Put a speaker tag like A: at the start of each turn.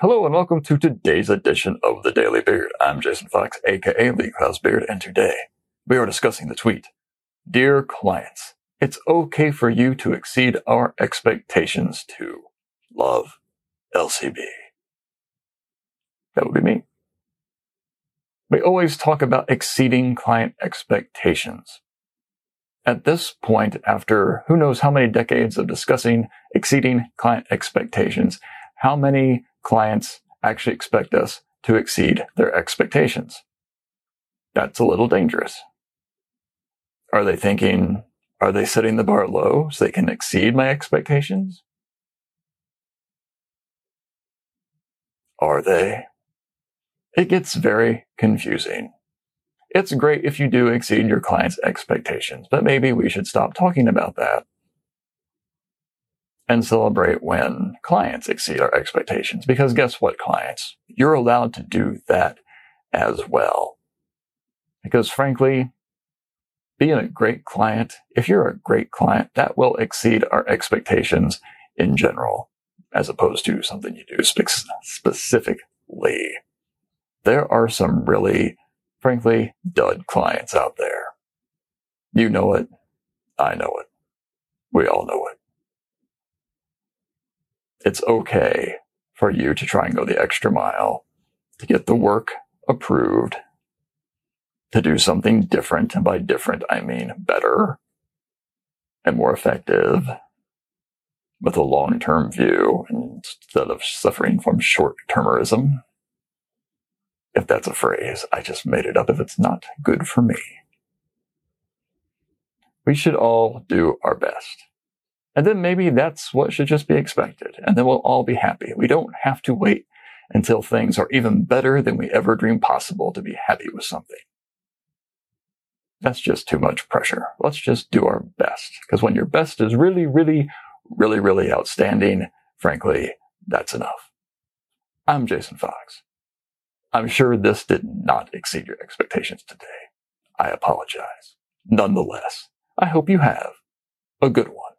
A: Hello and welcome to today's edition of the Daily Beard. I'm Jason Fox, aka Lee House Beard, and today we are discussing the tweet. Dear clients, it's okay for you to exceed our expectations to love LCB. That would be me. We always talk about exceeding client expectations. At this point, after who knows how many decades of discussing exceeding client expectations, how many clients actually expect us to exceed their expectations? That's a little dangerous. Are they thinking, are they setting the bar low so they can exceed my expectations? Are they? It gets very confusing. It's great if you do exceed your client's expectations, but maybe we should stop talking about that and celebrate when clients exceed our expectations. Because guess what, clients? You're allowed to do that as well. Because frankly, being a great client, if you're a great client, that will exceed our expectations in general, as opposed to something you do spe- specifically. There are some really, frankly, dud clients out there. You know it. I know it. We all know it. It's okay for you to try and go the extra mile to get the work approved to do something different. And by different, I mean better and more effective with a long term view instead of suffering from short termism. If that's a phrase, I just made it up if it's not good for me. We should all do our best. And then maybe that's what should just be expected. And then we'll all be happy. We don't have to wait until things are even better than we ever dreamed possible to be happy with something. That's just too much pressure. Let's just do our best. Because when your best is really, really, really, really outstanding, frankly, that's enough. I'm Jason Fox. I'm sure this did not exceed your expectations today. I apologize. Nonetheless, I hope you have a good one.